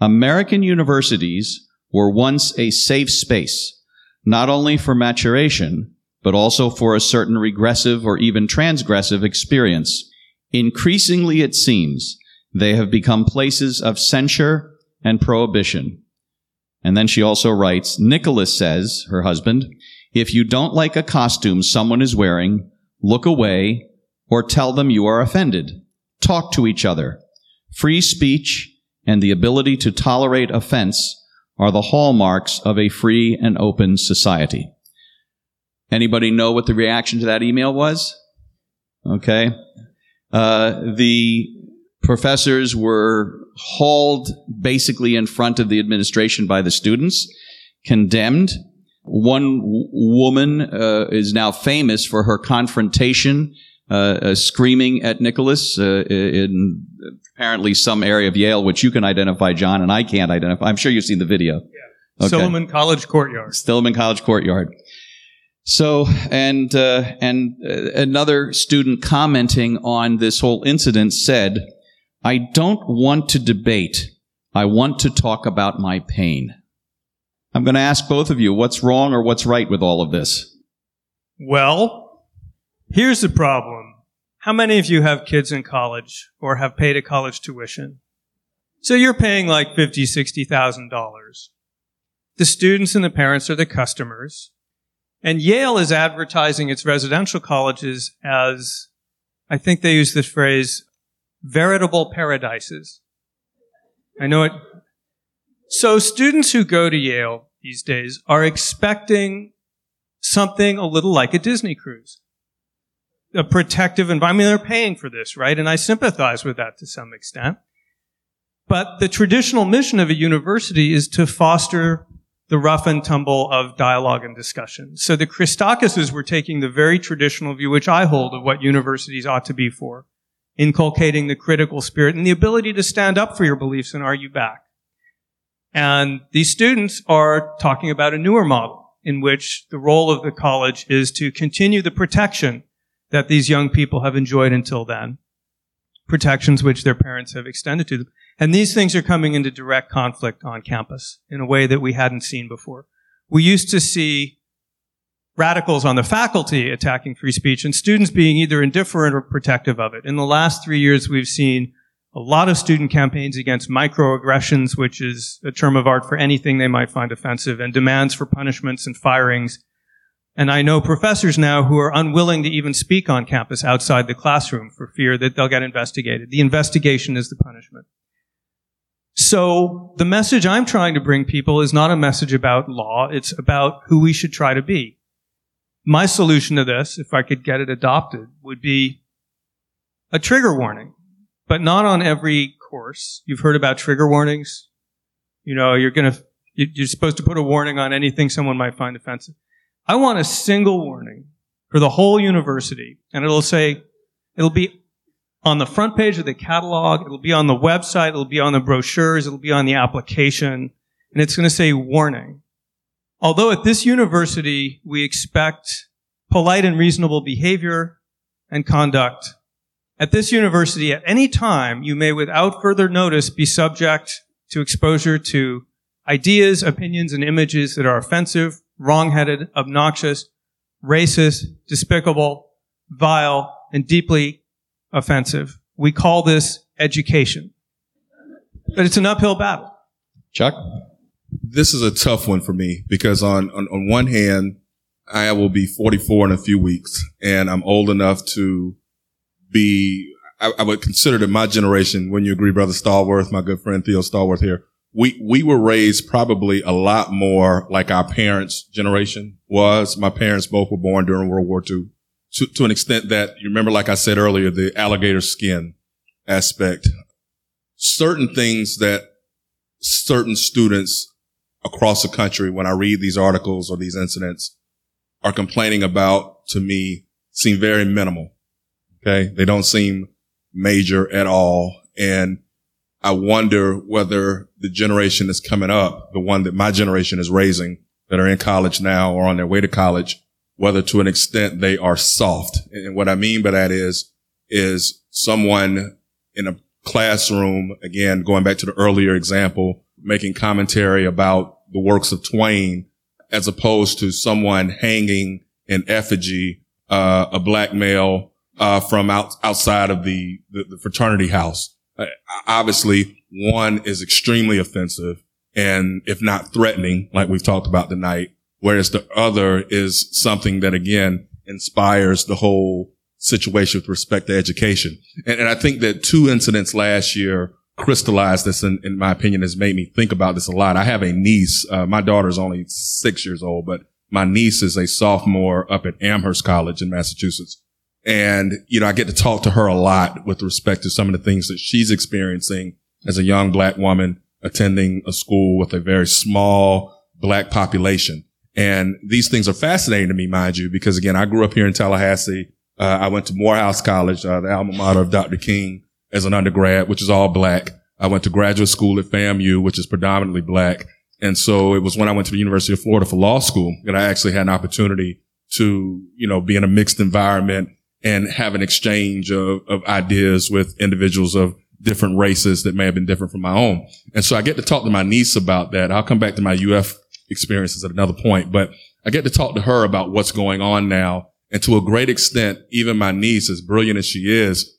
American universities were once a safe space, not only for maturation, but also for a certain regressive or even transgressive experience. Increasingly, it seems, they have become places of censure and prohibition. And then she also writes, Nicholas says, her husband, if you don't like a costume someone is wearing, look away or tell them you are offended. Talk to each other. Free speech and the ability to tolerate offense are the hallmarks of a free and open society. Anybody know what the reaction to that email was? Okay. Uh, the professors were hauled basically in front of the administration by the students, condemned. One w- woman uh, is now famous for her confrontation, uh, uh screaming at Nicholas uh, in apparently some area of Yale, which you can identify, John, and I can't identify. I'm sure you've seen the video. Yeah. Okay. Silliman College Courtyard. Silliman College Courtyard. So, and uh, and uh, another student commenting on this whole incident said, "I don't want to debate. I want to talk about my pain." I'm going to ask both of you, what's wrong or what's right with all of this? Well, here's the problem. How many of you have kids in college or have paid a college tuition? So you're paying like fifty, sixty thousand dollars. The students and the parents are the customers. And Yale is advertising its residential colleges as, I think they use this phrase, veritable paradises. I know it. So students who go to Yale these days are expecting something a little like a Disney cruise a protective environment. They're paying for this, right? And I sympathize with that to some extent. But the traditional mission of a university is to foster the rough and tumble of dialogue and discussion. So the Christakises were taking the very traditional view, which I hold of what universities ought to be for, inculcating the critical spirit and the ability to stand up for your beliefs and argue back. And these students are talking about a newer model in which the role of the college is to continue the protection that these young people have enjoyed until then, protections which their parents have extended to them. And these things are coming into direct conflict on campus in a way that we hadn't seen before. We used to see radicals on the faculty attacking free speech and students being either indifferent or protective of it. In the last three years, we've seen a lot of student campaigns against microaggressions, which is a term of art for anything they might find offensive, and demands for punishments and firings and I know professors now who are unwilling to even speak on campus outside the classroom for fear that they'll get investigated. The investigation is the punishment. So the message I'm trying to bring people is not a message about law. It's about who we should try to be. My solution to this, if I could get it adopted, would be a trigger warning, but not on every course. You've heard about trigger warnings. You know, you're going to, you're supposed to put a warning on anything someone might find offensive. I want a single warning for the whole university, and it'll say, it'll be on the front page of the catalog, it'll be on the website, it'll be on the brochures, it'll be on the application, and it's going to say warning. Although at this university we expect polite and reasonable behavior and conduct, at this university at any time you may without further notice be subject to exposure to ideas, opinions, and images that are offensive, wrongheaded, obnoxious, racist, despicable, vile, and deeply offensive. We call this education. But it's an uphill battle. Chuck? This is a tough one for me because on, on, on one hand, I will be 44 in a few weeks and I'm old enough to be, I, I would consider that my generation, when you agree, brother Stallworth, my good friend Theo Stallworth here, we, we were raised probably a lot more like our parents' generation was. My parents both were born during World War II to, to an extent that you remember, like I said earlier, the alligator skin aspect. Certain things that certain students across the country, when I read these articles or these incidents are complaining about to me seem very minimal. Okay. They don't seem major at all. And I wonder whether the generation that's coming up, the one that my generation is raising that are in college now or on their way to college, whether to an extent they are soft. And what I mean by that is is someone in a classroom, again, going back to the earlier example, making commentary about the works of Twain as opposed to someone hanging in effigy, uh, a black male, uh, from out, outside of the, the, the fraternity house. Uh, obviously one is extremely offensive and if not threatening, like we've talked about tonight, whereas the other is something that again inspires the whole situation with respect to education. And, and I think that two incidents last year crystallized this in, in, my opinion has made me think about this a lot. I have a niece. Uh, my daughter's only six years old, but my niece is a sophomore up at Amherst College in Massachusetts. And, you know, I get to talk to her a lot with respect to some of the things that she's experiencing as a young black woman attending a school with a very small black population. And these things are fascinating to me, mind you, because again, I grew up here in Tallahassee. Uh, I went to Morehouse College, uh, the alma mater of Dr. King as an undergrad, which is all black. I went to graduate school at FAMU, which is predominantly black. And so it was when I went to the University of Florida for law school that I actually had an opportunity to, you know, be in a mixed environment and have an exchange of, of ideas with individuals of different races that may have been different from my own. And so I get to talk to my niece about that. I'll come back to my UF experiences at another point, but I get to talk to her about what's going on now. And to a great extent, even my niece, as brilliant as she is,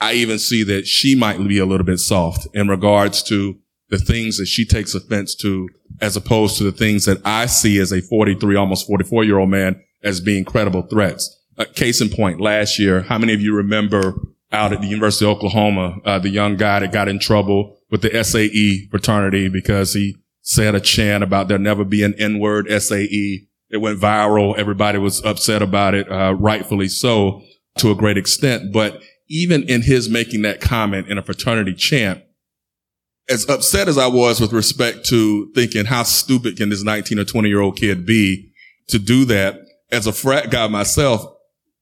I even see that she might be a little bit soft in regards to the things that she takes offense to, as opposed to the things that I see as a 43, almost 44 year old man as being credible threats. Uh, case in point, last year, how many of you remember out at the University of Oklahoma, uh, the young guy that got in trouble with the SAE fraternity because he said a chant about there never be an N-word SAE. It went viral. Everybody was upset about it, uh, rightfully so to a great extent. But even in his making that comment in a fraternity chant, as upset as I was with respect to thinking how stupid can this 19 or 20 year old kid be to do that as a frat guy myself,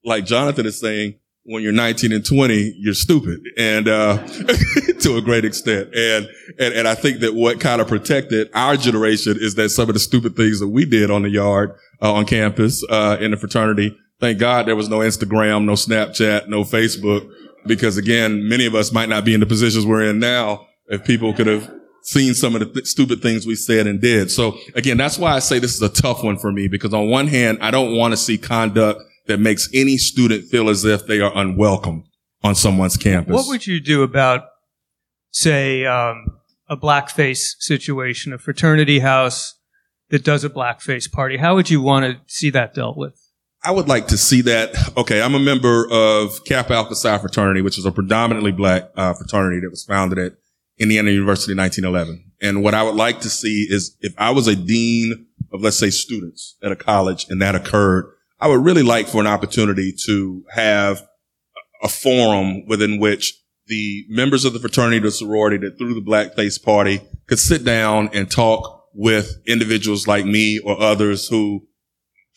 like Jonathan is saying, when you're 19 and 20, you're stupid and, uh, to a great extent. And, and, and I think that what kind of protected our generation is that some of the stupid things that we did on the yard, uh, on campus, uh, in the fraternity. Thank God there was no Instagram, no Snapchat, no Facebook, because again, many of us might not be in the positions we're in now if people could have seen some of the th- stupid things we said and did. So again, that's why I say this is a tough one for me because on one hand, I don't want to see conduct that makes any student feel as if they are unwelcome on someone's campus. What would you do about, say, um, a blackface situation, a fraternity house that does a blackface party? How would you want to see that dealt with? I would like to see that. Okay, I'm a member of Kappa Alpha Psi fraternity, which is a predominantly black uh, fraternity that was founded at Indiana University in 1911. And what I would like to see is if I was a dean of, let's say, students at a college and that occurred, I would really like for an opportunity to have a forum within which the members of the fraternity or sorority that threw the blackface party could sit down and talk with individuals like me or others who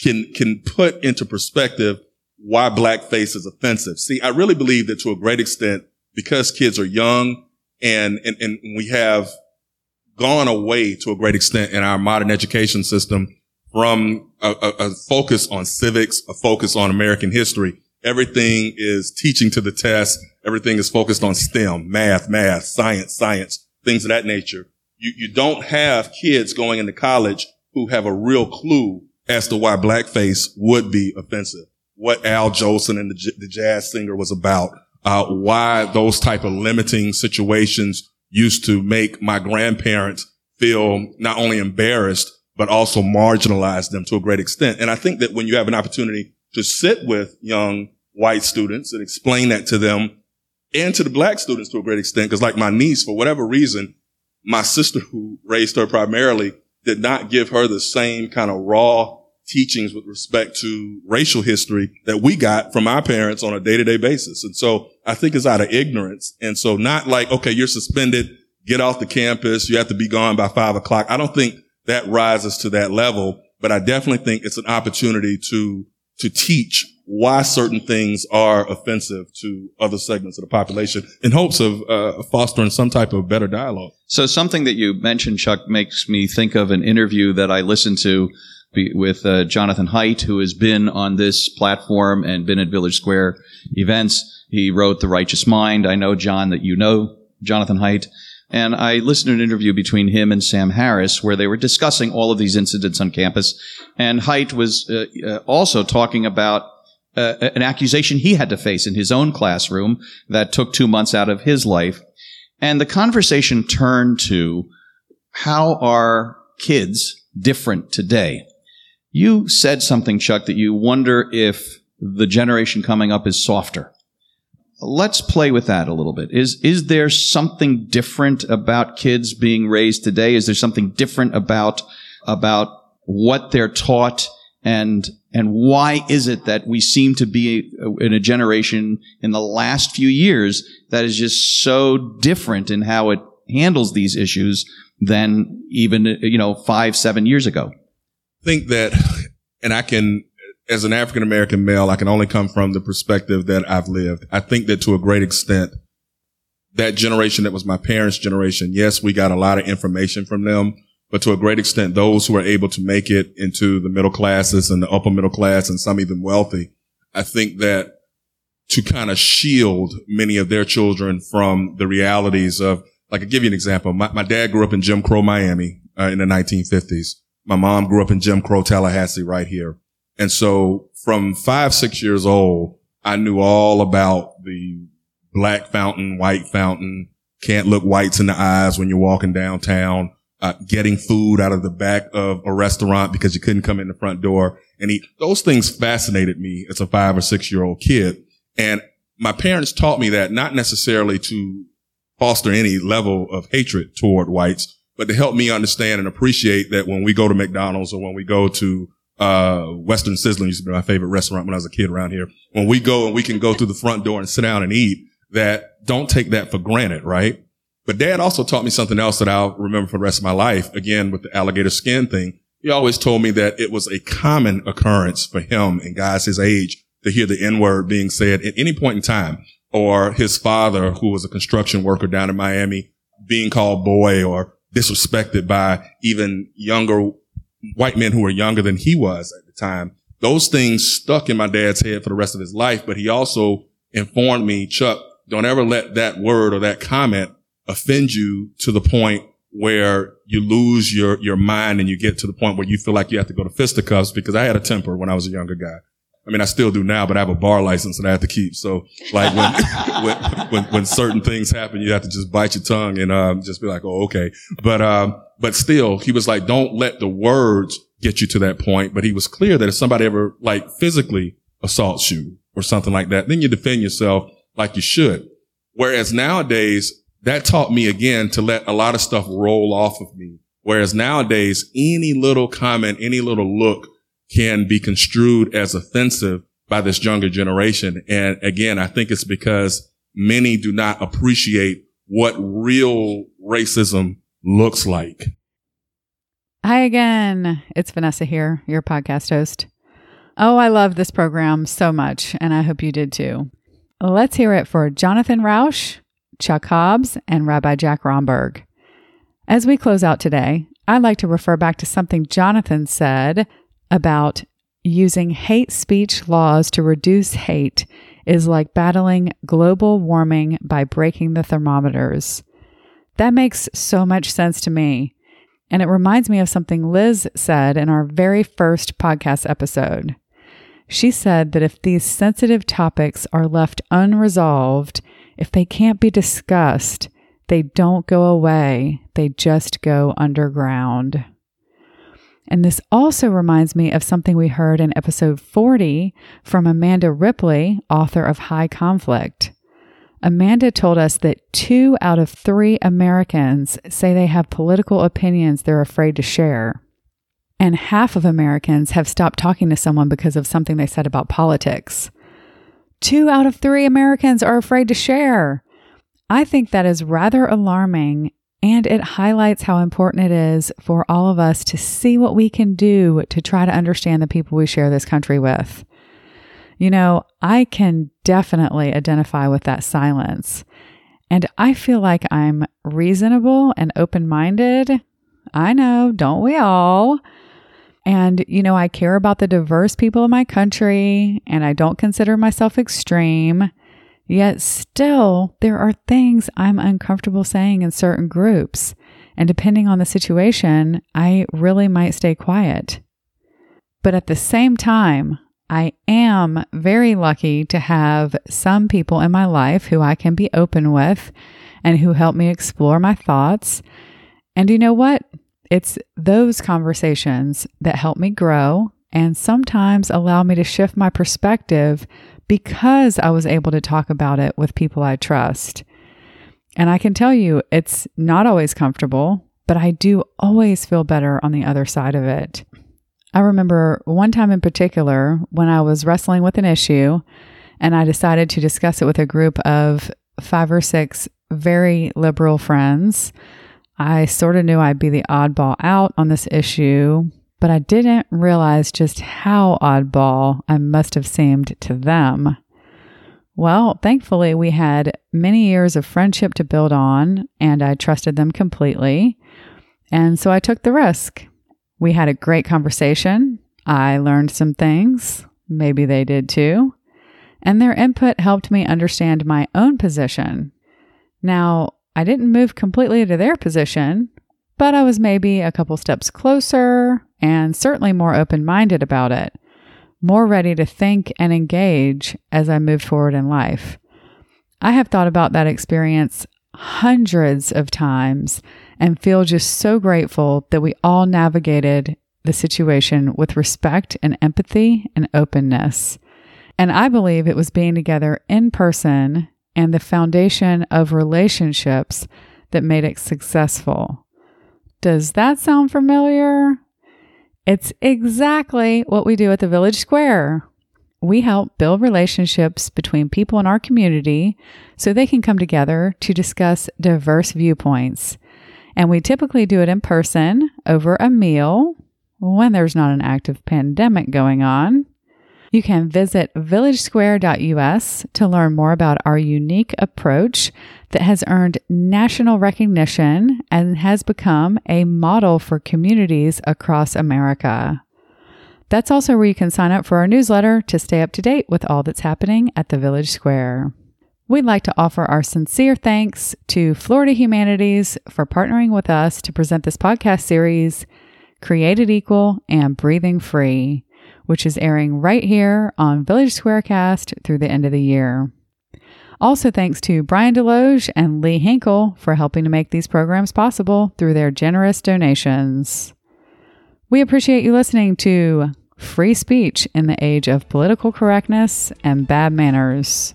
can, can put into perspective why blackface is offensive. See, I really believe that to a great extent, because kids are young and, and, and we have gone away to a great extent in our modern education system from a, a, a, focus on civics, a focus on American history. Everything is teaching to the test. Everything is focused on STEM, math, math, science, science, things of that nature. You, you don't have kids going into college who have a real clue as to why blackface would be offensive. What Al Jolson and the, the jazz singer was about. Uh, why those type of limiting situations used to make my grandparents feel not only embarrassed, but also marginalize them to a great extent. And I think that when you have an opportunity to sit with young white students and explain that to them and to the black students to a great extent, because like my niece, for whatever reason, my sister who raised her primarily did not give her the same kind of raw teachings with respect to racial history that we got from our parents on a day to day basis. And so I think it's out of ignorance. And so not like, okay, you're suspended, get off the campus. You have to be gone by five o'clock. I don't think that rises to that level. But I definitely think it's an opportunity to, to teach why certain things are offensive to other segments of the population in hopes of uh, fostering some type of better dialogue. So something that you mentioned, Chuck, makes me think of an interview that I listened to with uh, Jonathan Haidt, who has been on this platform and been at Village Square events. He wrote The Righteous Mind. I know, John, that you know Jonathan Haidt. And I listened to an interview between him and Sam Harris where they were discussing all of these incidents on campus. And Haidt was uh, uh, also talking about uh, an accusation he had to face in his own classroom that took two months out of his life. And the conversation turned to how are kids different today? You said something, Chuck, that you wonder if the generation coming up is softer. Let's play with that a little bit. Is, is there something different about kids being raised today? Is there something different about, about what they're taught and, and why is it that we seem to be in a generation in the last few years that is just so different in how it handles these issues than even, you know, five, seven years ago? Think that, and I can, as an African American male, I can only come from the perspective that I've lived. I think that to a great extent, that generation that was my parents' generation, yes, we got a lot of information from them, but to a great extent, those who are able to make it into the middle classes and the upper middle class and some even wealthy, I think that to kind of shield many of their children from the realities of, like, I'll give you an example. My, my dad grew up in Jim Crow, Miami uh, in the 1950s. My mom grew up in Jim Crow, Tallahassee right here. And so from five, six years old, I knew all about the black fountain, white fountain, can't look whites in the eyes when you're walking downtown, uh, getting food out of the back of a restaurant because you couldn't come in the front door and eat. Those things fascinated me as a five or six year old kid. And my parents taught me that not necessarily to foster any level of hatred toward whites, but to help me understand and appreciate that when we go to McDonald's or when we go to uh, Western Sizzlin used to be my favorite restaurant when I was a kid around here. When we go and we can go through the front door and sit down and eat, that don't take that for granted, right? But dad also taught me something else that I'll remember for the rest of my life. Again, with the alligator skin thing, he always told me that it was a common occurrence for him and guys his age to hear the N word being said at any point in time. Or his father, who was a construction worker down in Miami, being called boy or disrespected by even younger white men who were younger than he was at the time. Those things stuck in my dad's head for the rest of his life, but he also informed me, Chuck, don't ever let that word or that comment offend you to the point where you lose your, your mind and you get to the point where you feel like you have to go to fisticuffs because I had a temper when I was a younger guy. I mean, I still do now, but I have a bar license that I have to keep. So like when, when, when, when, certain things happen, you have to just bite your tongue and, um, just be like, Oh, okay. But, um, but still he was like, don't let the words get you to that point. But he was clear that if somebody ever like physically assaults you or something like that, then you defend yourself like you should. Whereas nowadays that taught me again to let a lot of stuff roll off of me. Whereas nowadays, any little comment, any little look can be construed as offensive by this younger generation. And again, I think it's because many do not appreciate what real racism looks like. Hi again. It's Vanessa here, your podcast host. Oh, I love this program so much, and I hope you did too. Let's hear it for Jonathan Rauch, Chuck Hobbs, and Rabbi Jack Romberg. As we close out today, I'd like to refer back to something Jonathan said about using hate speech laws to reduce hate is like battling global warming by breaking the thermometers. That makes so much sense to me. And it reminds me of something Liz said in our very first podcast episode. She said that if these sensitive topics are left unresolved, if they can't be discussed, they don't go away, they just go underground. And this also reminds me of something we heard in episode 40 from Amanda Ripley, author of High Conflict. Amanda told us that two out of three Americans say they have political opinions they're afraid to share. And half of Americans have stopped talking to someone because of something they said about politics. Two out of three Americans are afraid to share. I think that is rather alarming and it highlights how important it is for all of us to see what we can do to try to understand the people we share this country with. You know, I can definitely identify with that silence. And I feel like I'm reasonable and open minded. I know, don't we all? And, you know, I care about the diverse people in my country and I don't consider myself extreme. Yet still, there are things I'm uncomfortable saying in certain groups. And depending on the situation, I really might stay quiet. But at the same time, I am very lucky to have some people in my life who I can be open with and who help me explore my thoughts. And you know what? It's those conversations that help me grow and sometimes allow me to shift my perspective because I was able to talk about it with people I trust. And I can tell you, it's not always comfortable, but I do always feel better on the other side of it. I remember one time in particular when I was wrestling with an issue and I decided to discuss it with a group of five or six very liberal friends. I sort of knew I'd be the oddball out on this issue, but I didn't realize just how oddball I must have seemed to them. Well, thankfully, we had many years of friendship to build on, and I trusted them completely. And so I took the risk. We had a great conversation. I learned some things. Maybe they did too. And their input helped me understand my own position. Now, I didn't move completely to their position, but I was maybe a couple steps closer and certainly more open minded about it, more ready to think and engage as I moved forward in life. I have thought about that experience hundreds of times and feel just so grateful that we all navigated the situation with respect and empathy and openness. And I believe it was being together in person and the foundation of relationships that made it successful. Does that sound familiar? It's exactly what we do at the Village Square. We help build relationships between people in our community so they can come together to discuss diverse viewpoints. And we typically do it in person over a meal when there's not an active pandemic going on. You can visit villagesquare.us to learn more about our unique approach that has earned national recognition and has become a model for communities across America. That's also where you can sign up for our newsletter to stay up to date with all that's happening at the Village Square. We'd like to offer our sincere thanks to Florida Humanities for partnering with us to present this podcast series, Created Equal and Breathing Free, which is airing right here on Village Squarecast through the end of the year. Also, thanks to Brian Deloge and Lee Hinkle for helping to make these programs possible through their generous donations. We appreciate you listening to Free Speech in the Age of Political Correctness and Bad Manners.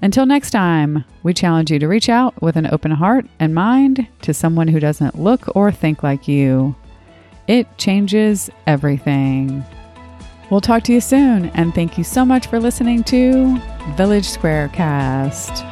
Until next time, we challenge you to reach out with an open heart and mind to someone who doesn't look or think like you. It changes everything. We'll talk to you soon, and thank you so much for listening to Village Square Cast.